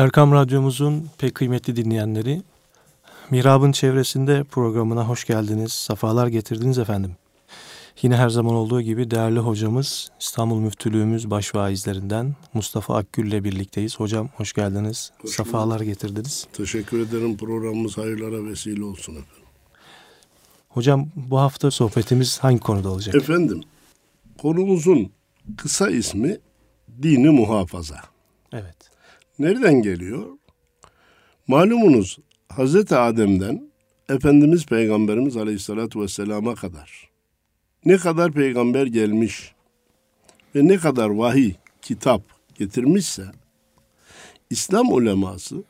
Erkam Radyomuzun pek kıymetli dinleyenleri, Mirab'ın çevresinde programına hoş geldiniz, safalar getirdiniz efendim. Yine her zaman olduğu gibi değerli hocamız, İstanbul Müftülüğümüz başvaizlerinden Mustafa Akgül ile birlikteyiz. Hocam hoş geldiniz, hoş safalar getirdiniz. Teşekkür ederim, programımız hayırlara vesile olsun efendim. Hocam bu hafta sohbetimiz hangi konuda olacak? Efendim, konumuzun kısa ismi dini muhafaza. Evet. Nereden geliyor? Malumunuz Hazreti Adem'den Efendimiz Peygamberimiz Aleyhisselatü Vesselam'a kadar ne kadar peygamber gelmiş ve ne kadar vahiy, kitap getirmişse İslam uleması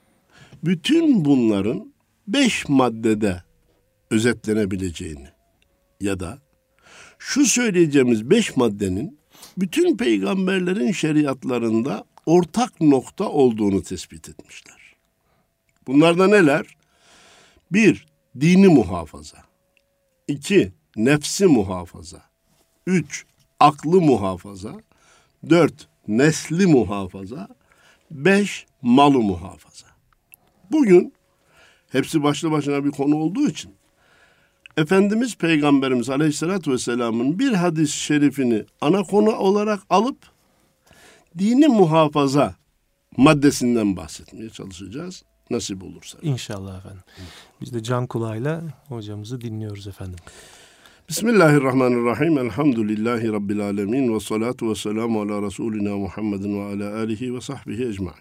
bütün bunların beş maddede özetlenebileceğini ya da şu söyleyeceğimiz beş maddenin bütün peygamberlerin şeriatlarında ortak nokta olduğunu tespit etmişler. Bunlar da neler? Bir, dini muhafaza. İki, nefsi muhafaza. Üç, aklı muhafaza. Dört, nesli muhafaza. Beş, malı muhafaza. Bugün hepsi başlı başına bir konu olduğu için Efendimiz Peygamberimiz Aleyhisselatü Vesselam'ın bir hadis-i şerifini ana konu olarak alıp dini muhafaza maddesinden bahsetmeye çalışacağız. Nasip olursa. İnşallah efendim. Biz de can kulağıyla hocamızı dinliyoruz efendim. Bismillahirrahmanirrahim. Elhamdülillahi Rabbil alemin. Ve salatu ve selamu ala Resulina Muhammedin ve ala alihi ve sahbihi ecmain.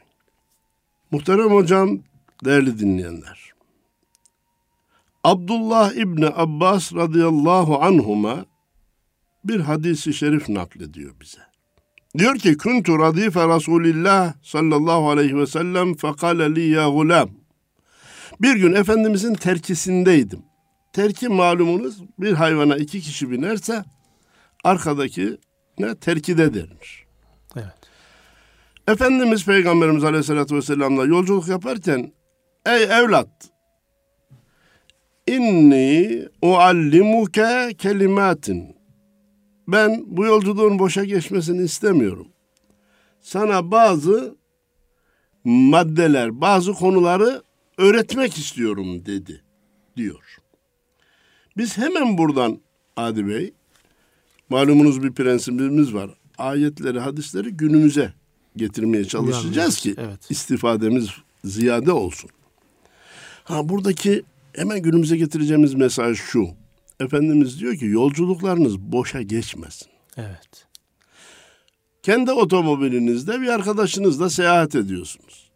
Muhterem hocam, değerli dinleyenler. Abdullah İbni Abbas radıyallahu anhuma bir hadisi şerif naklediyor bize. Diyor ki kuntu radife Resulillah sallallahu aleyhi ve sellem fekale li ya gulam. Bir gün Efendimizin terkisindeydim. Terki malumunuz bir hayvana iki kişi binerse arkadaki ne terkide denir. Evet. Efendimiz Peygamberimiz Aleyhisselatü Vesselam'la yolculuk yaparken ey evlat inni uallimuke kelimatin ben bu yolculuğun boşa geçmesini istemiyorum. Sana bazı maddeler, bazı konuları öğretmek istiyorum dedi diyor. Biz hemen buradan Adi Bey, malumunuz bir prensibimiz var. Ayetleri, hadisleri günümüze getirmeye çalışacağız ki evet. istifademiz ziyade olsun. Ha buradaki hemen günümüze getireceğimiz mesaj şu. Efendimiz diyor ki yolculuklarınız boşa geçmesin. Evet. Kendi otomobilinizde bir arkadaşınızla seyahat ediyorsunuz.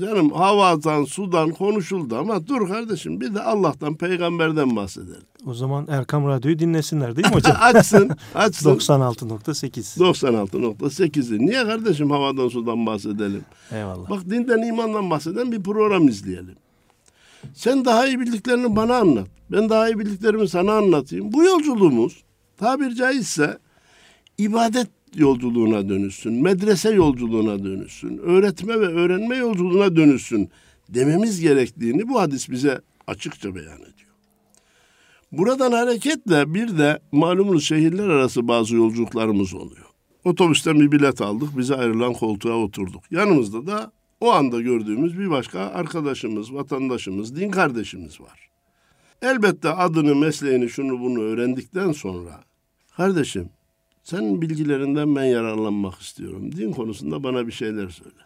Canım havadan, sudan konuşuldu ama dur kardeşim bir de Allah'tan, peygamberden bahsedelim. O zaman Erkam Radyo'yu dinlesinler değil mi hocam? açsın, açsın. 96.8. 96.8'i. Niye kardeşim havadan, sudan bahsedelim? Eyvallah. Bak dinden, imandan bahseden bir program izleyelim. Sen daha iyi bildiklerini bana anlat. Ben daha iyi bildiklerimi sana anlatayım. Bu yolculuğumuz tabir caizse ibadet yolculuğuna dönüşsün, medrese yolculuğuna dönüşsün, öğretme ve öğrenme yolculuğuna dönüşsün dememiz gerektiğini bu hadis bize açıkça beyan ediyor. Buradan hareketle bir de malumunuz şehirler arası bazı yolculuklarımız oluyor. Otobüsten bir bilet aldık, bize ayrılan koltuğa oturduk. Yanımızda da o anda gördüğümüz bir başka arkadaşımız, vatandaşımız, din kardeşimiz var. Elbette adını, mesleğini, şunu bunu öğrendikten sonra kardeşim senin bilgilerinden ben yararlanmak istiyorum. Din konusunda bana bir şeyler söyle.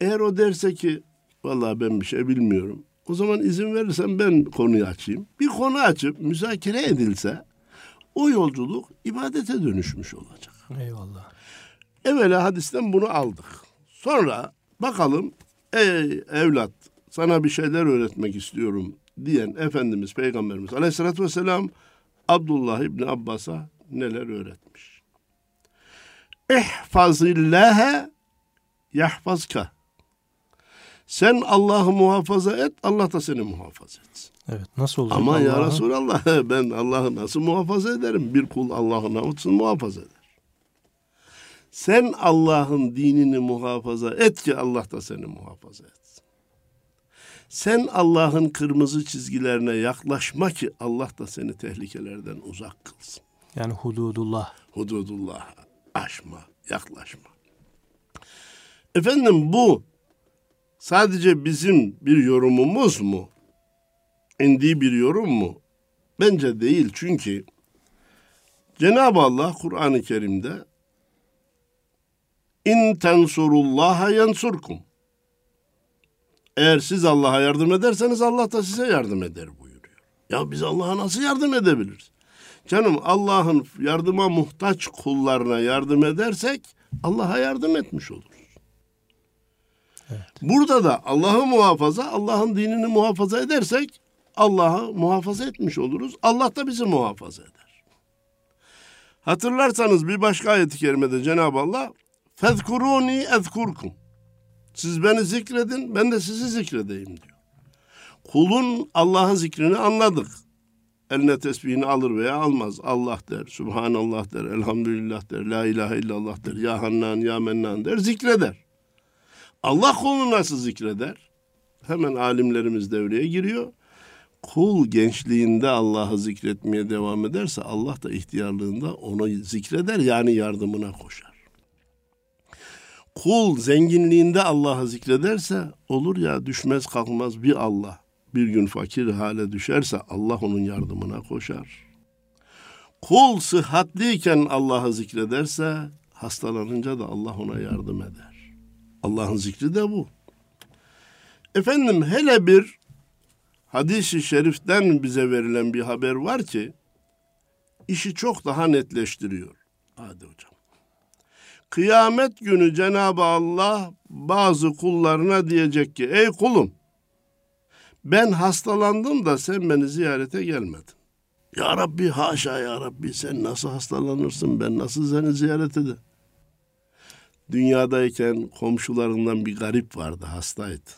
Eğer o derse ki vallahi ben bir şey bilmiyorum. O zaman izin verirsen ben konuyu açayım. Bir konu açıp müzakere edilse o yolculuk ibadete dönüşmüş olacak. Eyvallah. Evvela hadisten bunu aldık. Sonra bakalım ey evlat sana bir şeyler öğretmek istiyorum diyen Efendimiz Peygamberimiz Aleyhisselatü Vesselam Abdullah İbni Abbas'a neler öğretmiş. İhfazillâhe yahfazka. Sen Allah'ı muhafaza et, Allah da seni muhafaza etsin. Evet, nasıl olacak? Ama ya Resulallah ben Allah'ı nasıl muhafaza ederim? Bir kul Allah'ı nasıl muhafaza eder? Sen Allah'ın dinini muhafaza et ki Allah da seni muhafaza etsin. Sen Allah'ın kırmızı çizgilerine yaklaşma ki Allah da seni tehlikelerden uzak kılsın. Yani hududullah. Hududullah aşma, yaklaşma. Efendim bu sadece bizim bir yorumumuz mu? İndiği bir yorum mu? Bence değil çünkü Cenab-ı Allah Kur'an-ı Kerim'de İn tensurullaha yansurkum. Eğer siz Allah'a yardım ederseniz Allah da size yardım eder buyuruyor. Ya biz Allah'a nasıl yardım edebiliriz? Canım Allah'ın yardıma muhtaç kullarına yardım edersek Allah'a yardım etmiş oluruz. Evet. Burada da Allah'ı muhafaza, Allah'ın dinini muhafaza edersek Allah'ı muhafaza etmiş oluruz. Allah da bizi muhafaza eder. Hatırlarsanız bir başka ayet-i kerimede Cenab-ı Allah Fezkuruni ezkurkum. Siz beni zikredin, ben de sizi zikredeyim diyor. Kulun Allah'ın zikrini anladık. Eline tesbihini alır veya almaz. Allah der, Subhanallah der, Elhamdülillah der, La ilahe illallah der, Ya Hannan, Ya Mennan der, zikreder. Allah kulunu nasıl zikreder? Hemen alimlerimiz devreye giriyor. Kul gençliğinde Allah'ı zikretmeye devam ederse Allah da ihtiyarlığında onu zikreder yani yardımına koşar. Kul zenginliğinde Allah'ı zikrederse olur ya düşmez kalkmaz bir Allah. Bir gün fakir hale düşerse Allah onun yardımına koşar. Kul sıhhatliyken Allah'ı zikrederse hastalanınca da Allah ona yardım eder. Allah'ın zikri de bu. Efendim hele bir hadisi şeriften bize verilen bir haber var ki işi çok daha netleştiriyor. Hadi hocam. Kıyamet günü Cenab-ı Allah bazı kullarına diyecek ki ey kulum ben hastalandım da sen beni ziyarete gelmedin. Ya Rabbi haşa ya Rabbi sen nasıl hastalanırsın ben nasıl seni ziyaret ederim? Dünyadayken komşularından bir garip vardı hastaydı.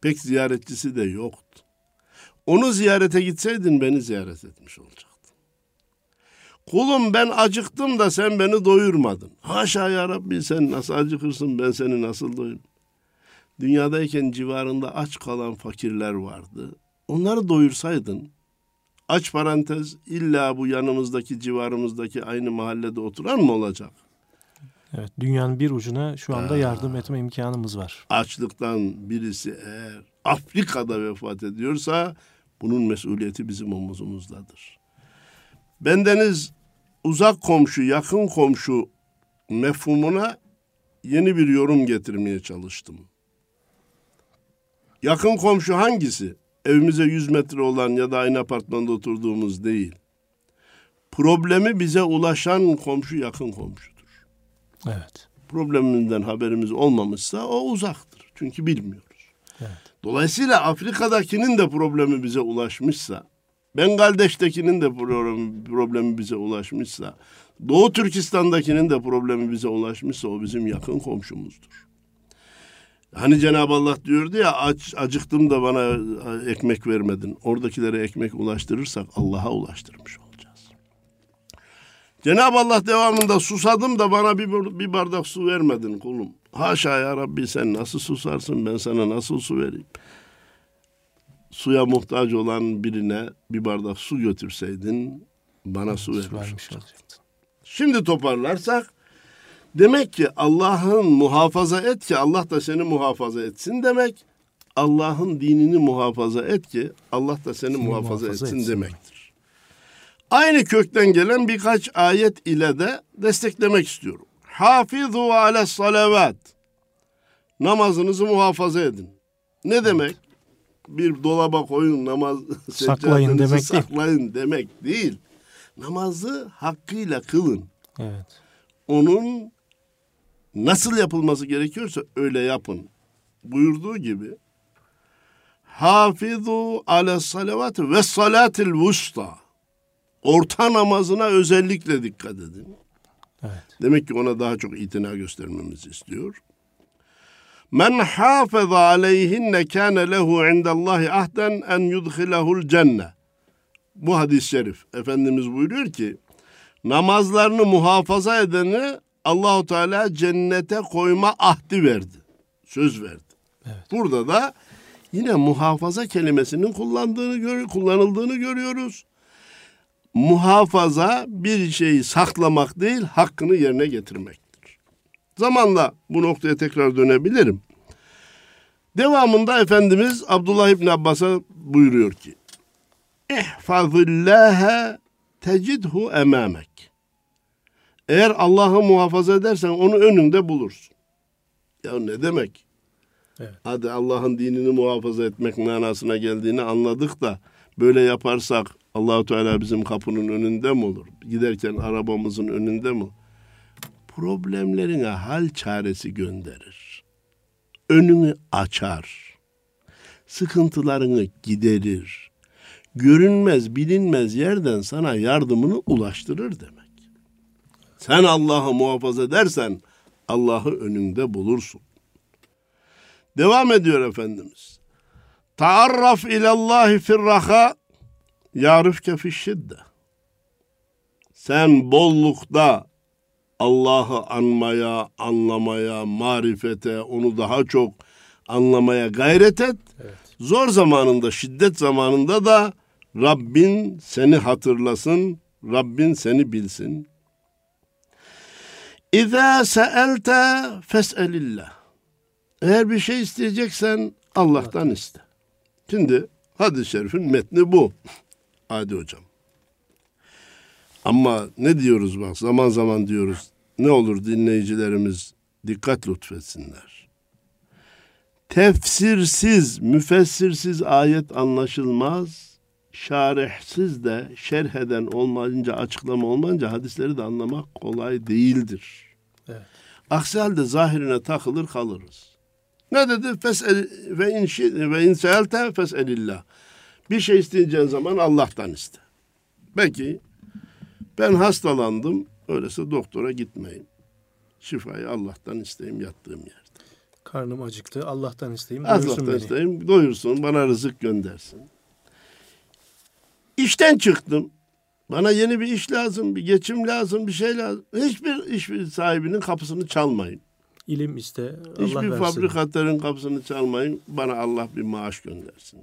Pek ziyaretçisi de yoktu. Onu ziyarete gitseydin beni ziyaret etmiş olacaktın. Kulum ben acıktım da sen beni doyurmadın. Haşa ya Rabbi sen nasıl acıkırsın ben seni nasıl doyurum? Dünyadayken civarında aç kalan fakirler vardı. Onları doyursaydın, aç parantez illa bu yanımızdaki civarımızdaki aynı mahallede oturan mı olacak? Evet, dünyanın bir ucuna şu anda ha. yardım etme imkanımız var. Açlıktan birisi eğer Afrika'da vefat ediyorsa bunun mesuliyeti bizim omuzumuzdadır. Bendeniz uzak komşu, yakın komşu mefhumuna yeni bir yorum getirmeye çalıştım. Yakın komşu hangisi? Evimize 100 metre olan ya da aynı apartmanda oturduğumuz değil. Problemi bize ulaşan komşu yakın komşudur. Evet. Problemimizden haberimiz olmamışsa o uzaktır. Çünkü bilmiyoruz. Evet. Dolayısıyla Afrika'dakinin de problemi bize ulaşmışsa Bengaldeş'tekinin de problemi, bize ulaşmışsa, Doğu Türkistan'dakinin de problemi bize ulaşmışsa o bizim yakın komşumuzdur. Hani Cenab-ı Allah diyordu ya aç, acıktım da bana ekmek vermedin. Oradakilere ekmek ulaştırırsak Allah'a ulaştırmış olacağız. Cenab-ı Allah devamında susadım da bana bir, bir bardak su vermedin kulum. Haşa ya Rabbi sen nasıl susarsın ben sana nasıl su vereyim? Suya muhtaç olan birine bir bardak su götürseydin bana su vermiş olacaktın. Şimdi toparlarsak demek ki Allah'ın muhafaza et ki Allah da seni muhafaza etsin demek. Allah'ın dinini muhafaza et ki Allah da seni, seni muhafaza, muhafaza etsin, etsin demektir. Aynı kökten gelen birkaç ayet ile de desteklemek istiyorum. Hafizu ale salavat. Namazınızı muhafaza edin. Ne demek? Bir dolaba koyun namaz saklayın demek saklayın değil. demek değil. Namazı hakkıyla kılın. Evet. Onun nasıl yapılması gerekiyorsa öyle yapın. Buyurduğu gibi Hafizu ale salavatı ve salatil vusta. Orta namazına özellikle dikkat edin. Evet. Demek ki ona daha çok itina göstermemizi istiyor. Men hafaza aleyhinne kâne lehu indallahi ahden en yudhilehul cenne. Bu hadis-i şerif. Efendimiz buyuruyor ki namazlarını muhafaza edeni Allahu Teala cennete koyma ahdi verdi. Söz verdi. Evet. Burada da yine muhafaza kelimesinin kullandığını gör, kullanıldığını görüyoruz. Muhafaza bir şeyi saklamak değil, hakkını yerine getirmek. Zamanla bu noktaya tekrar dönebilirim. Devamında Efendimiz Abdullah İbni Abbas'a buyuruyor ki İhfazillâhe tecidhu emâmek Eğer Allah'ı muhafaza edersen onu önünde bulursun. Ya ne demek? Evet. Hadi Allah'ın dinini muhafaza etmek manasına geldiğini anladık da böyle yaparsak Allahu Teala bizim kapının önünde mi olur? Giderken arabamızın önünde mi? Problemlerine hal çaresi gönderir. Önünü açar. Sıkıntılarını giderir. Görünmez, bilinmez yerden sana yardımını ulaştırır demek. Sen Allah'ı muhafaza edersen Allah'ı önünde bulursun. Devam ediyor Efendimiz. Taarraf ilallahi firraha yarifke fişşidde. Sen bollukta Allah'ı anmaya, anlamaya, marifete, onu daha çok anlamaya gayret et. Evet. Zor zamanında, şiddet zamanında da Rabbin seni hatırlasın, Rabbin seni bilsin. İza seelte fes'elillah. Eğer bir şey isteyeceksen Allah'tan iste. Şimdi hadis-i şerifin metni bu. Hadi hocam. Ama ne diyoruz bak zaman zaman diyoruz. Ne olur dinleyicilerimiz dikkat lütfetsinler. Tefsirsiz, müfessirsiz ayet anlaşılmaz. Şarihsiz de şerh eden olmayınca, açıklama olmayınca hadisleri de anlamak kolay değildir. Evet. Aksi halde zahirine takılır kalırız. Ne dedi? Fesel ve in ve in seelte feselillah. Bir şey isteyeceğin zaman Allah'tan iste. Peki ben hastalandım. Öyleyse doktora gitmeyin. Şifayı Allah'tan isteyeyim yattığım yerde. Karnım acıktı. Allah'tan isteyeyim. doyursun Allah'tan beni. isteyeyim doyursun bana rızık göndersin. İşten çıktım. Bana yeni bir iş lazım, bir geçim lazım, bir şey lazım. Hiçbir iş sahibinin kapısını çalmayın. İlim iste. Allah Hiçbir versin. fabrikatörün kapısını çalmayın. Bana Allah bir maaş göndersin.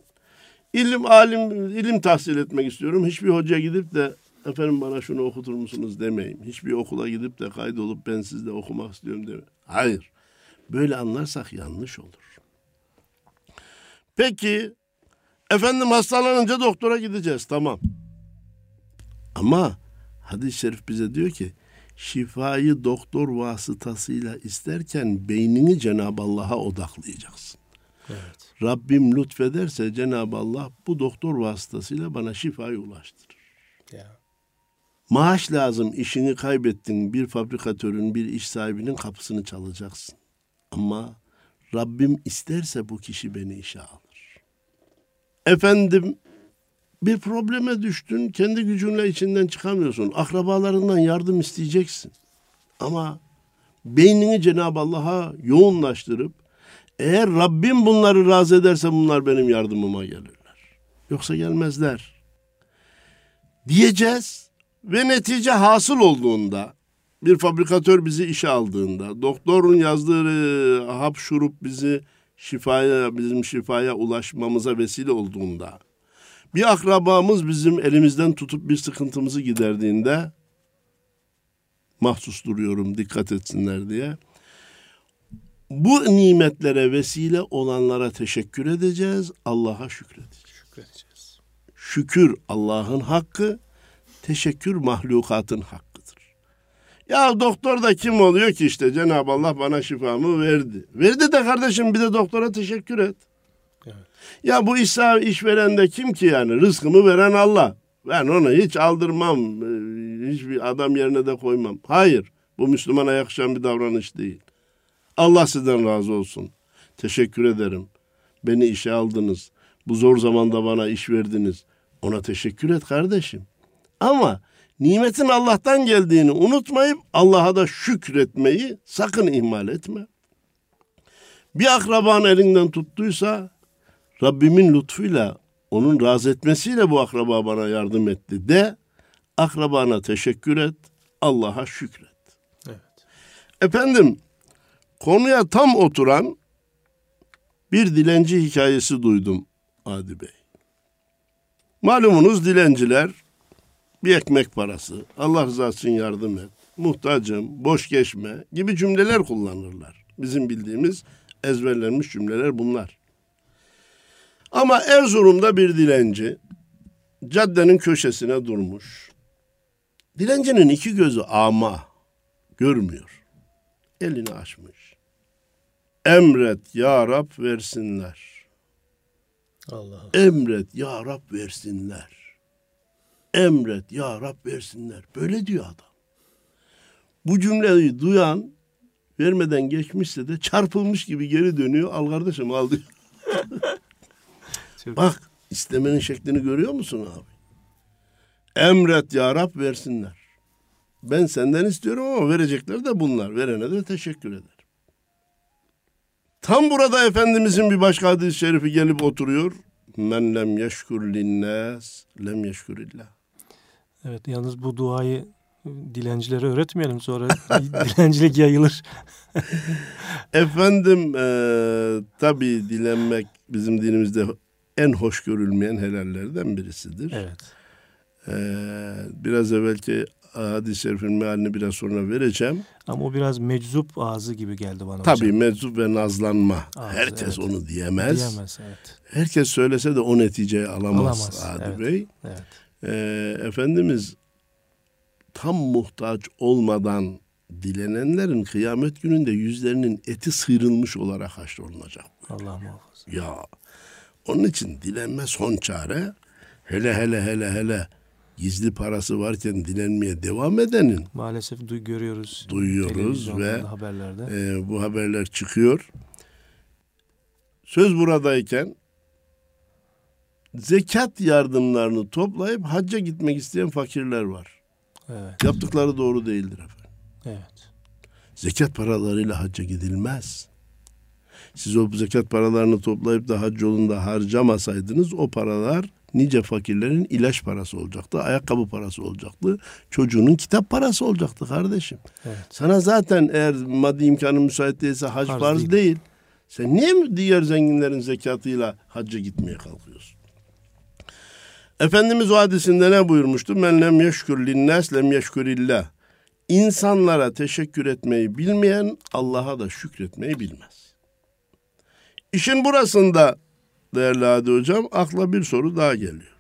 İlim, alim, ilim tahsil etmek istiyorum. Hiçbir hocaya gidip de efendim bana şunu okutur musunuz demeyin. Hiçbir okula gidip de kaydolup ben sizde okumak istiyorum demeyin. Hayır. Böyle anlarsak yanlış olur. Peki efendim hastalanınca doktora gideceğiz. Tamam. Ama hadis-i şerif bize diyor ki şifayı doktor vasıtasıyla isterken beynini Cenab-ı Allah'a odaklayacaksın. Evet. Rabbim lütfederse Cenab-ı Allah bu doktor vasıtasıyla bana şifayı ulaştırır. Ya. Maaş lazım, işini kaybettin. Bir fabrikatörün, bir iş sahibinin kapısını çalacaksın. Ama Rabbim isterse bu kişi beni işe alır. Efendim bir probleme düştün, kendi gücünle içinden çıkamıyorsun. Akrabalarından yardım isteyeceksin. Ama beynini Cenab-ı Allah'a yoğunlaştırıp eğer Rabbim bunları razı ederse bunlar benim yardımıma gelirler. Yoksa gelmezler. Diyeceğiz ve netice hasıl olduğunda bir fabrikatör bizi işe aldığında, doktorun yazdığı e, hap şurup bizi şifaya, bizim şifaya ulaşmamıza vesile olduğunda, bir akrabamız bizim elimizden tutup bir sıkıntımızı giderdiğinde, mahsus duruyorum dikkat etsinler diye, bu nimetlere vesile olanlara teşekkür edeceğiz, Allah'a şükredeceğiz. Şükredeceğiz. Şükür Allah'ın hakkı, teşekkür mahlukatın hakkıdır. Ya doktor da kim oluyor ki işte Cenab-ı Allah bana şifamı verdi. Verdi de kardeşim bir de doktora teşekkür et. Evet. Ya bu iş, işveren de kim ki yani? Rızkımı veren Allah. Ben onu hiç aldırmam. e, Hiçbir adam yerine de koymam. Hayır. Bu Müslümana yakışan bir davranış değil. Allah sizden razı olsun. Teşekkür ederim. Beni işe aldınız. Bu zor zamanda bana iş verdiniz. Ona teşekkür et kardeşim. Ama nimetin Allah'tan geldiğini unutmayıp Allah'a da şükretmeyi sakın ihmal etme. Bir akraban elinden tuttuysa Rabbimin lütfuyla onun razı etmesiyle bu akraba bana yardım etti de akrabana teşekkür et, Allah'a şükret. Evet. Efendim konuya tam oturan bir dilenci hikayesi duydum Adi Bey. Malumunuz dilenciler bir ekmek parası, Allah rızası için yardım et, muhtacım, boş geçme gibi cümleler kullanırlar. Bizim bildiğimiz ezberlenmiş cümleler bunlar. Ama Erzurum'da bir dilenci caddenin köşesine durmuş. Dilencinin iki gözü ama görmüyor. Elini açmış. Emret ya Rab versinler. Allah. Emret ya Rab versinler. Emret ya Rab versinler. Böyle diyor adam. Bu cümleyi duyan vermeden geçmişse de çarpılmış gibi geri dönüyor. Al kardeşim al diyor. Bak istemenin şeklini görüyor musun abi? Emret ya Rab versinler. Ben senden istiyorum ama verecekler de bunlar. Verene de teşekkür ederim. Tam burada Efendimizin bir başka hadis-i şerifi gelip oturuyor. Men lem yeşkur linnas lem yeşkurillah. Evet yalnız bu duayı dilencilere öğretmeyelim sonra dilencilik yayılır. Efendim eee tabi dilenmek bizim dinimizde en hoş görülmeyen helallerden birisidir. Evet. Eee, biraz evvelki hadis-i şerifin mealini biraz sonra vereceğim. Ama o biraz meczup ağzı gibi geldi bana Tabii hocam. meczup ve nazlanma. Ağzı, Herkes evet. onu diyemez. Diyemez evet. Herkes söylese de o neticeyi alamaz, Alamaz, Adi evet. Bey. Evet. Ee, Efendimiz tam muhtaç olmadan dilenenlerin kıyamet gününde yüzlerinin eti sıyrılmış olarak haşrolunacak. Allah muhafaza. Ya onun için dilenme son çare. Hele hele hele hele gizli parası varken dilenmeye devam edenin Maalesef duy, görüyoruz. Duyuyoruz ve- haberlerde. e, bu haberler çıkıyor. Söz buradayken zekat yardımlarını toplayıp hacca gitmek isteyen fakirler var. Evet. Yaptıkları doğru değildir efendim. Evet. Zekat paralarıyla hacca gidilmez. Siz o zekat paralarını toplayıp da hac yolunda harcamasaydınız o paralar nice fakirlerin ilaç parası olacaktı, ayakkabı parası olacaktı, çocuğunun kitap parası olacaktı kardeşim. Evet. Sana zaten eğer maddi imkanın müsait değilse hac Farz farz, değil. değil. Sen niye diğer zenginlerin zekatıyla hacca gitmeye kalkıyorsun? Efendimiz o hadisinde ne buyurmuştu? Men lem yeşkür linnas lem yeşkürillah. İnsanlara teşekkür etmeyi bilmeyen Allah'a da şükretmeyi bilmez. İşin burasında değerli Hadi Hocam akla bir soru daha geliyor.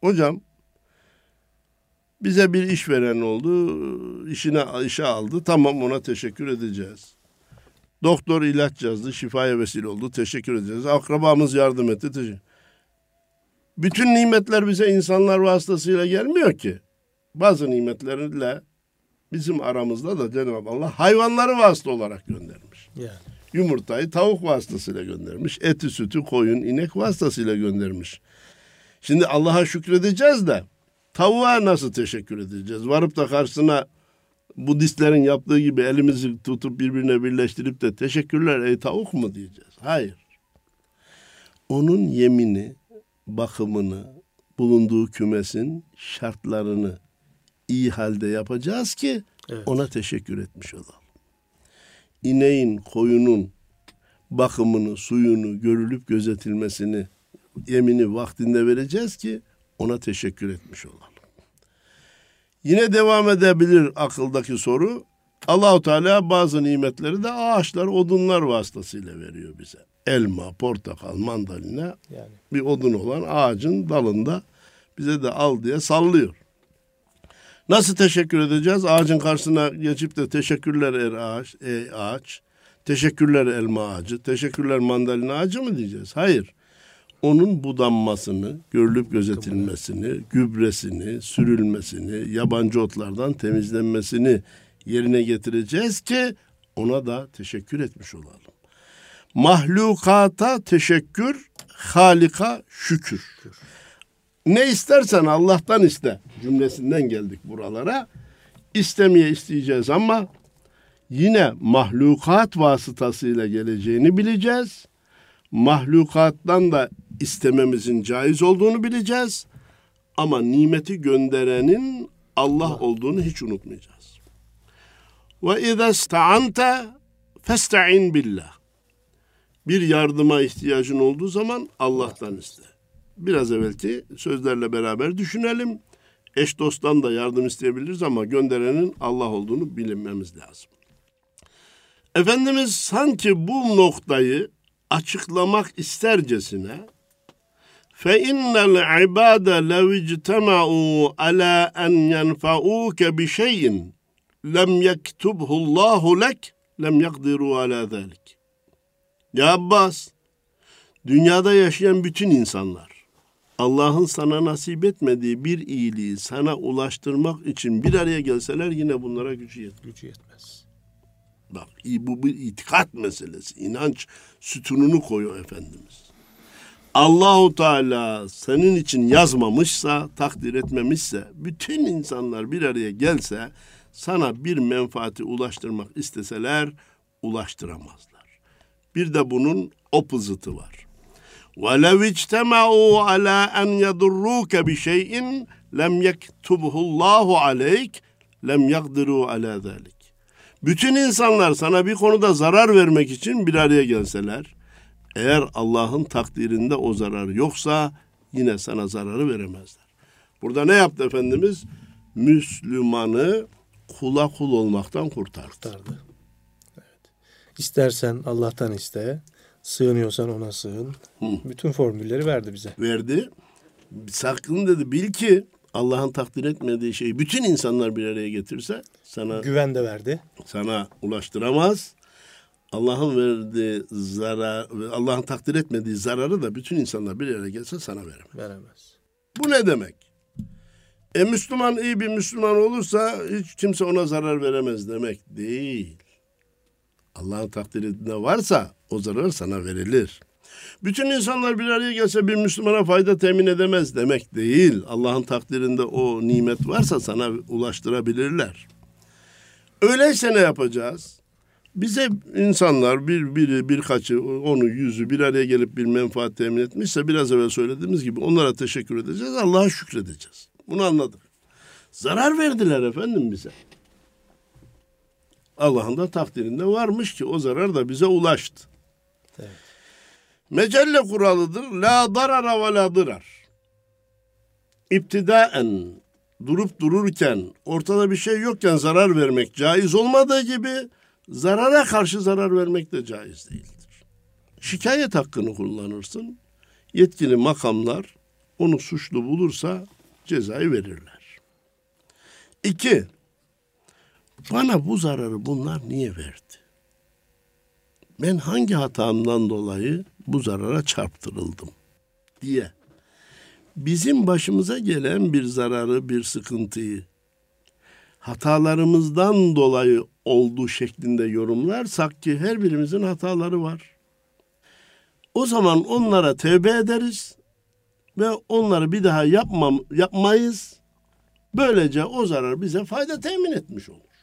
Hocam bize bir iş veren oldu, işine işe aldı. Tamam ona teşekkür edeceğiz. Doktor ilaç yazdı, şifaya vesile oldu. Teşekkür edeceğiz. Akrabamız yardım etti. Teşekkür. Bütün nimetler bize insanlar vasıtasıyla gelmiyor ki. Bazı nimetlerle bizim aramızda da Cenab-ı Allah hayvanları vasıta olarak göndermiş. Yani. Yumurtayı tavuk vasıtasıyla göndermiş. Eti, sütü, koyun, inek vasıtasıyla göndermiş. Şimdi Allah'a şükredeceğiz de tavuğa nasıl teşekkür edeceğiz? Varıp da karşısına Budistlerin yaptığı gibi elimizi tutup birbirine birleştirip de teşekkürler ey tavuk mu diyeceğiz? Hayır. Onun yemini, bakımını, bulunduğu kümesin şartlarını iyi halde yapacağız ki Evet. ona teşekkür etmiş olalım. İneğin, koyunun bakımını, suyunu görülüp gözetilmesini, yemini vaktinde vereceğiz ki ona teşekkür etmiş olalım. Yine devam edebilir akıldaki soru. Allahu Teala bazı nimetleri de ağaçlar, odunlar vasıtasıyla veriyor bize. Elma, portakal, mandalina Yani. bir odun olan ağacın dalında bize de al diye sallıyor. Nasıl teşekkür edeceğiz? Ağacın karşısına geçip de teşekkürler er ağaç, ey ağaç, teşekkürler elma ağacı, teşekkürler mandalina ağacı mı diyeceğiz? Hayır. Onun budanmasını, görülüp gözetilmesini, gübresini, sürülmesini, yabancı otlardan temizlenmesini yerine getireceğiz ki ona da teşekkür etmiş olalım. Mahlukata teşekkür, Halika şükür. Ne istersen Allah'tan iste cümlesinden geldik buralara. İstemeye isteyeceğiz ama yine mahlukat vasıtasıyla geleceğini bileceğiz. Mahlukattan da istememizin caiz olduğunu bileceğiz. Ama nimeti gönderenin Allah olduğunu hiç unutmayacağız. Ve izâ sta'ante festa'in billah. Bir yardıma ihtiyacın olduğu zaman Allah'tan iste. Biraz evvelki sözlerle beraber düşünelim. Eş dosttan da yardım isteyebiliriz ama gönderenin Allah olduğunu bilinmemiz lazım. Efendimiz sanki bu noktayı açıklamak istercesine فإن العباد لو اجتمعوا على أن ينفعوك بشيء لم يكتبه الله لك لم يقدروا على ذلك. ya Abbas, dünyada yaşayan bütün insanlar Allah'ın sana nasip etmediği bir iyiliği sana ulaştırmak için bir araya gelseler yine bunlara gücü yetmez. Gücü yetmez. Bak bu bir itikat meselesi. İnanç sütununu koyuyor Efendimiz. Allahu Teala senin için yazmamışsa, takdir etmemişse, bütün insanlar bir araya gelse sana bir menfaati ulaştırmak isteseler ulaştıramazlar. Bir de bunun opposite'ı var. وَلَوْ اجْتَمَعُوا عَلَى أَنْ يَضُرُّوكَ بِشَيْءٍ لَمْ يَكْتُبْهُ اللّٰهُ عَلَيْكَ لَمْ يَقْدِرُوا عَلَى ذَلِكَ Bütün insanlar sana bir konuda zarar vermek için bir araya gelseler, eğer Allah'ın takdirinde o zarar yoksa yine sana zararı veremezler. Burada ne yaptı Efendimiz? Müslümanı kula kul olmaktan kurtardı. Kurtardı. İstersen Allah'tan iste, sığınıyorsan ona sığın. Hı. Bütün formülleri verdi bize. Verdi. Sakın dedi bil ki Allah'ın takdir etmediği şeyi bütün insanlar bir araya getirse sana Güven de verdi. sana ulaştıramaz. Allah'ın verdiği zarar, Allah'ın takdir etmediği zararı da bütün insanlar bir araya gelse sana veremez. Veremez. Bu ne demek? E Müslüman iyi bir Müslüman olursa hiç kimse ona zarar veremez demek değil. Allah'ın takdirinde varsa o zarar sana verilir. Bütün insanlar bir araya gelse bir Müslümana fayda temin edemez demek değil. Allah'ın takdirinde o nimet varsa sana ulaştırabilirler. Öyleyse ne yapacağız? Bize insanlar bir biri birkaçı onu yüzü bir araya gelip bir menfaat temin etmişse biraz evvel söylediğimiz gibi onlara teşekkür edeceğiz. Allah'a şükredeceğiz. Bunu anladık. Zarar verdiler efendim bize. Allah'ın da takdirinde varmış ki o zarar da bize ulaştı. Evet. Mecelle kuralıdır. La darara ve la dırar. İptidaen durup dururken ortada bir şey yokken zarar vermek caiz olmadığı gibi zarara karşı zarar vermek de caiz değildir. Şikayet hakkını kullanırsın. Yetkili makamlar onu suçlu bulursa cezayı verirler. İki, bana bu zararı bunlar niye verdi? Ben hangi hatamdan dolayı bu zarara çarptırıldım diye bizim başımıza gelen bir zararı, bir sıkıntıyı hatalarımızdan dolayı olduğu şeklinde yorumlarsak ki her birimizin hataları var. O zaman onlara tevbe ederiz ve onları bir daha yapmam, yapmayız. Böylece o zarar bize fayda temin etmiş olur.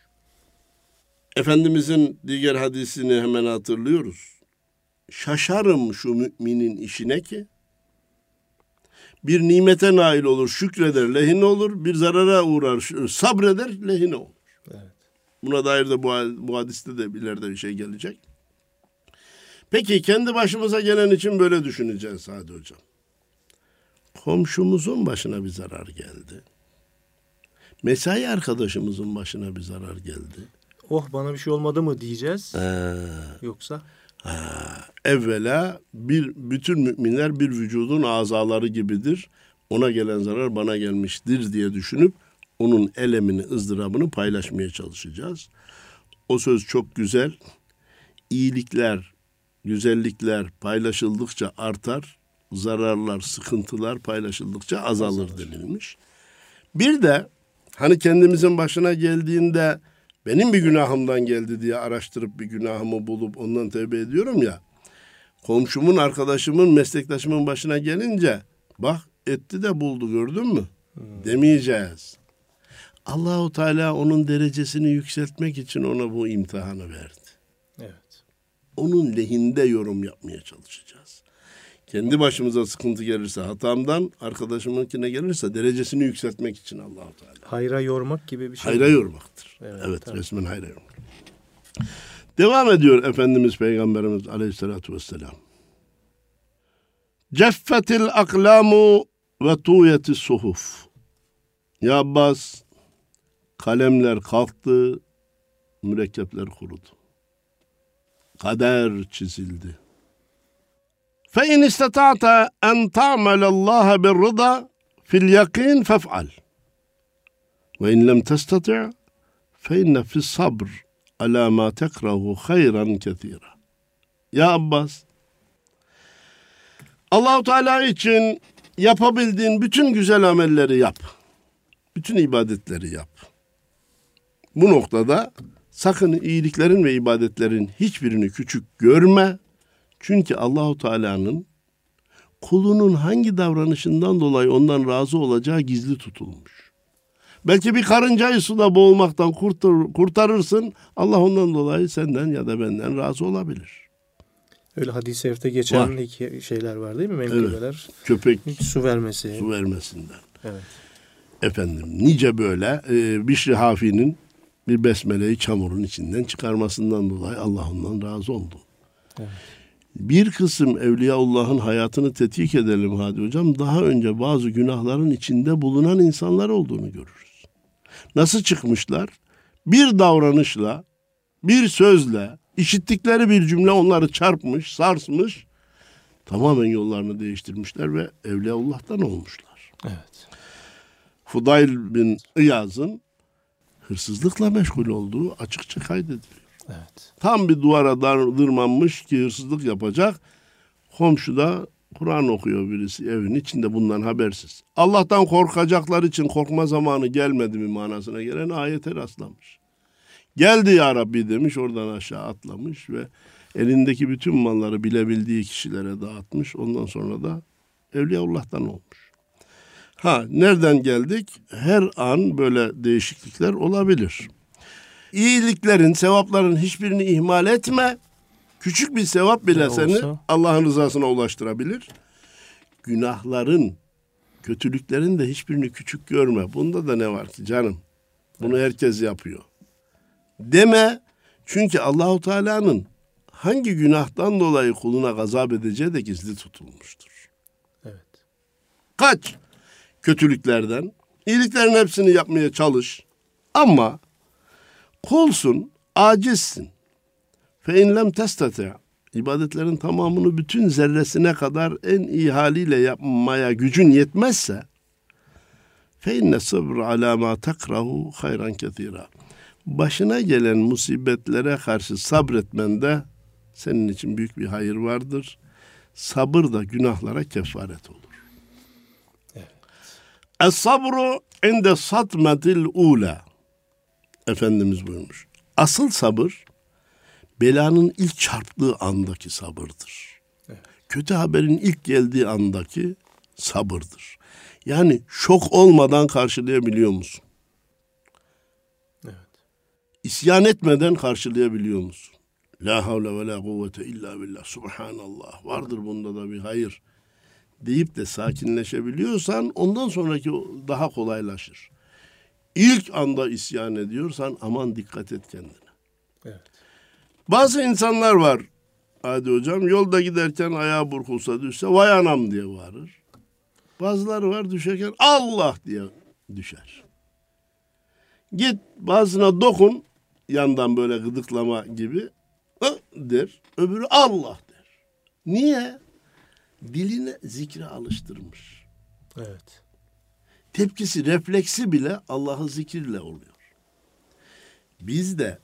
Efendimizin diğer hadisini hemen hatırlıyoruz. Şaşarım şu müminin işine ki bir nimete nail olur, şükreder, lehine olur, bir zarara uğrar, sabreder, lehine olur. Evet. Buna dair de bu, bu hadiste de ileride bir şey gelecek. Peki kendi başımıza gelen için böyle düşüneceğiz Sadi Hocam. Komşumuzun başına bir zarar geldi. Mesai arkadaşımızın başına bir zarar geldi. Oh bana bir şey olmadı mı diyeceğiz. Ee, Yoksa ha, evvela bir bütün müminler bir vücudun azaları gibidir. Ona gelen zarar bana gelmiştir diye düşünüp onun elemini, ızdırabını paylaşmaya çalışacağız. O söz çok güzel. İyilikler, güzellikler paylaşıldıkça artar, zararlar, sıkıntılar paylaşıldıkça azalır, azalır. denilmiş. Bir de hani kendimizin başına geldiğinde benim bir günahımdan geldi diye araştırıp bir günahımı bulup ondan tövbe ediyorum ya. Komşumun, arkadaşımın, meslektaşımın başına gelince bak etti de buldu gördün mü? Hmm. Demeyeceğiz. Allahu Teala onun derecesini yükseltmek için ona bu imtihanı verdi. Evet. Onun lehinde yorum yapmaya çalışacağız. Kendi başımıza sıkıntı gelirse hatamdan, arkadaşımınkine gelirse derecesini yükseltmek için Allahu Teala. Hayra yormak gibi bir şey. Hayra yormaktır. Evet, evet resmen hayra yormak. Devam ediyor Efendimiz Peygamberimiz Aleyhisselatü Vesselam. Ceffetil aklamu ve tuyeti suhuf. Ya Abbas, kalemler kalktı, mürekkepler kurudu. Kader çizildi. فإن استطعت أن تعمل الله بالرضا في اليقين فافعل وإن لم تستطع فإن في الصبر على ما تكره خيرا كثيرا Ya Abbas Allahu Teala için yapabildiğin bütün güzel amelleri yap. Bütün ibadetleri yap. Bu noktada sakın iyiliklerin ve ibadetlerin hiçbirini küçük görme. çünkü Allahu Teala'nın kulunun hangi davranışından dolayı ondan razı olacağı gizli tutulmuş. Belki bir karıncayı suda boğulmaktan kurtar, kurtarırsın. Allah ondan dolayı senden ya da benden razı olabilir. Öyle hadis-i şerifte geçen Var. iki şeyler var değil mi? Menkıbeler. Köpek Su vermesi. su vermesinden. Evet. Efendim nice böyle e, Bişri Hafi'nin bir besmeleyi çamurun içinden çıkarmasından dolayı Allah ondan razı oldu. Evet. Bir kısım Evliyaullah'ın hayatını tetkik edelim Hadi Hocam. Daha önce bazı günahların içinde bulunan insanlar olduğunu görürüz. Nasıl çıkmışlar? Bir davranışla, bir sözle, işittikleri bir cümle onları çarpmış, sarsmış. Tamamen yollarını değiştirmişler ve Evliyaullah'tan olmuşlar. Evet. Fudayl bin İyaz'ın hırsızlıkla meşgul olduğu açıkça kaydediliyor. Evet. Tam bir duvara dardırmanmış ki hırsızlık yapacak. Komşuda Kur'an okuyor birisi evin içinde bundan habersiz. Allah'tan korkacaklar için korkma zamanı gelmedi mi manasına gelen ayete rastlamış. Geldi ya Rabbi demiş oradan aşağı atlamış ve elindeki bütün malları bilebildiği kişilere dağıtmış. Ondan sonra da Evliyaullah'tan olmuş. Ha nereden geldik? Her an böyle değişiklikler olabilir. İyiliklerin, sevapların hiçbirini ihmal etme. Küçük bir sevap bile Ne seni olsa? Allah'ın rızasına ulaştırabilir. Günahların, kötülüklerin de hiçbirini küçük görme. Bunda da ne var ki canım? Bunu herkes yapıyor. Deme. Çünkü Allahu Teala'nın hangi günahtan dolayı kuluna gazap edeceği de gizli tutulmuştur. Evet. Kaç kötülüklerden. iyiliklerin hepsini yapmaya çalış. Ama kulsun, acizsin. Fe in lem testati. İbadetlerin tamamını bütün zerresine kadar en iyi haliyle yapmaya gücün yetmezse fe inne sabr ala ma takrahu hayran ketira. Başına gelen musibetlere karşı sabretmende senin için büyük bir hayır vardır. Sabır da günahlara kefaret olur. Es sabru inde satmetil ula. Efendimiz buyurmuş. Asıl sabır belanın ilk çarptığı andaki sabırdır. Evet. Kötü haberin ilk geldiği andaki sabırdır. Yani şok olmadan karşılayabiliyor musun? Evet. İsyan etmeden karşılayabiliyor musun? La havle ve la kuvvete illa billah. Subhanallah. Vardır bunda da bir hayır. Deyip de sakinleşebiliyorsan ondan sonraki daha kolaylaşır. İlk anda isyan ediyorsan aman dikkat et kendine. Evet. Bazı insanlar var Hadi hocam yolda giderken ayağı burkulsa düşse vay anam diye bağırır. Bazıları var düşerken Allah diye düşer. Git bazına dokun yandan böyle gıdıklama gibi "Hı" der. Öbürü Allah der. Niye? Diline zikre alıştırmış. Evet. Tepkisi, refleksi bile Allah'ın zikirle oluyor. Biz de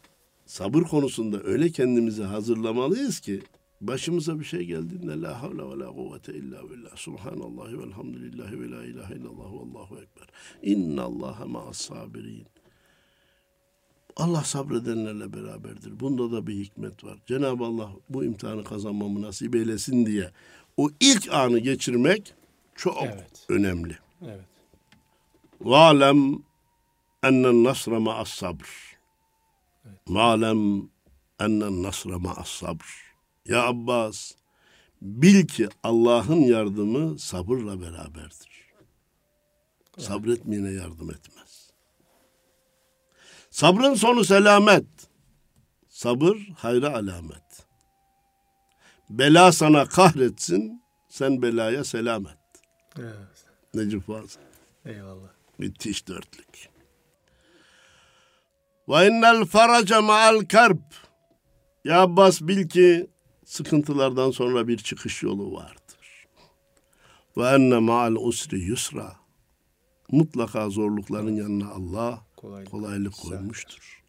sabır konusunda öyle kendimizi hazırlamalıyız ki başımıza bir şey geldiğinde la havle ve la kuvvete illa billah subhanallahi velhamdülillahi ve la ilahe illallah ve allahu ekber innallaha ma'as sabirin Allah sabredenlerle beraberdir. Bunda da bir hikmet var. Cenab-ı Allah bu imtihanı kazanmamı nasip eylesin diye o ilk anı geçirmek çok Evet. önemli. Evet. Valem ennen nasra ma'as sabr. Valem ennen nasra ma'as sabr. Ya Abbas, bil ki Allah'ın yardımı sabırla beraberdir. Sabretmeyene yardım etmez. Sabrın sonu selamet. Sabır hayra alamet. Bela sana kahretsin, sen belaya selamet. Evet. Necip Fazıl. Eyvallah. Müthiş dörtlük. Ve innel faraca ma'al karb. Ya Abbas bil ki sıkıntılardan sonra bir çıkış yolu vardır. Ve enne ma'al usri yusra. Mutlaka zorlukların yanına Allah Kolaylık. kolaylık koymuştur.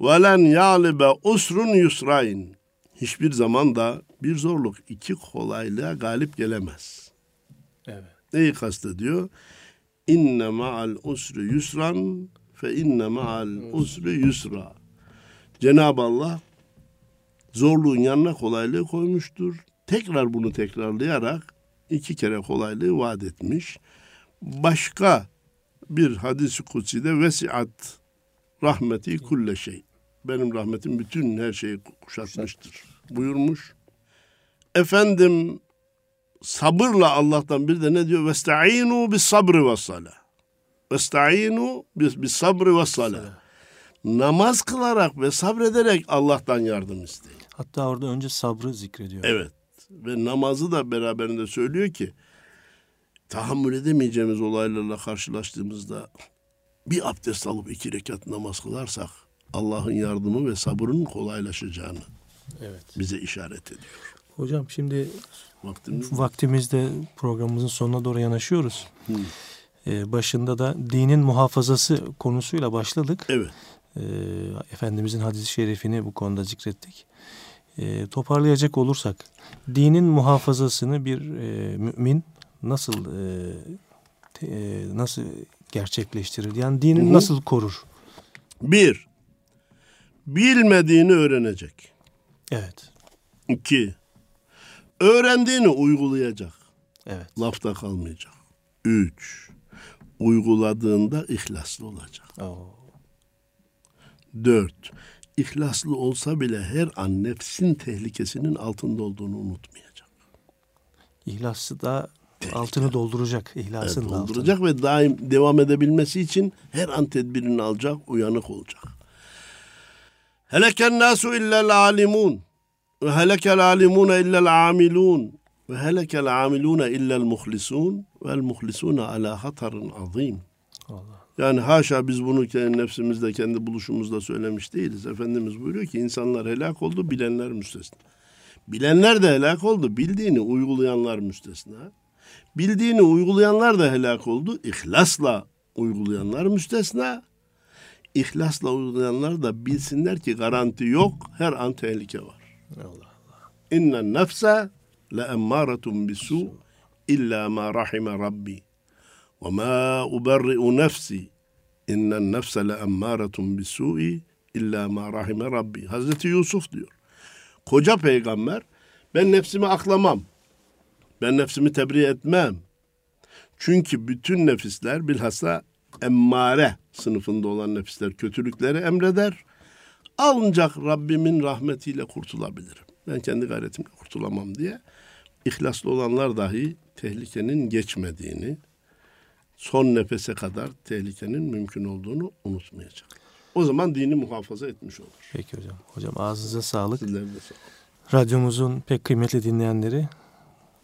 Ve len ya'libe usrun yusrayn. Hiçbir zaman da bir zorluk iki kolaylığa galip gelemez. Evet. Neyi kastediyor? İnne ma'al usri yusran fe inne ma'al usri yusra. Cenab-ı Allah zorluğun yanına kolaylığı koymuştur. Tekrar bunu tekrarlayarak iki kere kolaylığı vaat etmiş. Başka bir hadis-i kutsi'de vesiat rahmeti kulle şey. Benim rahmetim bütün her şeyi kuşatmıştır buyurmuş. Efendim sabırla Allah'tan bir de ne diyor? Vesta'inu bis sabri ve salah. Vesta'inu bis, sabri ve salah. Namaz kılarak ve sabrederek Allah'tan yardım isteyin. Hatta orada önce sabrı zikrediyor. Evet. Ve namazı da beraberinde söylüyor ki tahammül edemeyeceğimiz olaylarla karşılaştığımızda bir abdest alıp iki rekat namaz kılarsak Allah'ın yardımı ve sabrının kolaylaşacağını Evet. bize işaret ediyor. Hocam şimdi Vaktimiz vaktimizde programımızın sonuna doğru yanaşıyoruz. Ee, başında da dinin muhafazası konusuyla başladık. Evet. Ee, Efendimizin hadis-i şerifini bu konuda zikrettik. Ee, toparlayacak olursak dinin muhafazasını bir e, mümin nasıl e, te- e, nasıl gerçekleştirir? Yani dinini Hı hı. nasıl korur? Bir, bilmediğini öğrenecek. Evet. İki, öğrendiğini uygulayacak. Evet. Lafta kalmayacak. Üç, uyguladığında ihlaslı olacak. Oo. Dört, ihlaslı olsa bile her an nefsin tehlikesinin altında olduğunu unutmayacak. İhlası da altını dolduracak. Evet, İhlasın altını. dolduracak ve daim devam edebilmesi için her an tedbirini alacak, uyanık olacak. Heleken nasu illel alimun ve helekel alimune illel amilun ve helekel amilune illel muhlisun vel muhlisune ala hatarın azim. Allah. Yani haşa biz bunu kendi nefsimizde, kendi buluşumuzda söylemiş değiliz. Efendimiz buyuruyor ki insanlar helak oldu, bilenler müstesna. Bilenler de helak oldu, bildiğini uygulayanlar müstesna. Bildiğini uygulayanlar da helak oldu, ihlasla uygulayanlar müstesna. İhlasla uygulayanlar da bilsinler ki garanti yok, her an tehlike var. Allah. İnnen nefse le emmâretun bisu illa ma rahime rabbi. Ve ma uberri'u nefsi. İnnen nefse le emmâretun bisu'i illa ma rahime rabbi. Hazreti Yusuf diyor. Koca peygamber ben nefsimi aklamam. Ben nefsimi tebriğ etmem. Çünkü bütün nefisler bilhassa emmare sınıfında olan nefisler kötülükleri emreder. Ancak Rabbimin rahmetiyle kurtulabilirim. Ben kendi gayretimle kurtulamam diye. İhlaslı olanlar dahi tehlikenin geçmediğini, son nefese kadar tehlikenin mümkün olduğunu unutmayacak. O zaman dini muhafaza etmiş olur. Peki hocam. Hocam ağzınıza sağlık. Sizlerine sağlık. Radyomuzun pek kıymetli dinleyenleri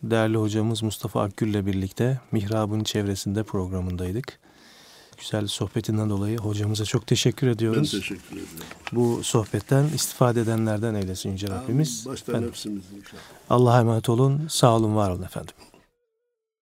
değerli hocamız Mustafa Akgül'le birlikte Mihrab'ın çevresinde programındaydık. Güzel sohbetinden dolayı hocamıza çok teşekkür Ben ediyoruz. teşekkür ederim. Bu sohbetten istifade edenlerden eylesin Yüce Rabbimiz. Başta Efendim, nefsimiz inşallah. Allah'a emanet olun. Sağ olun, var olun efendim.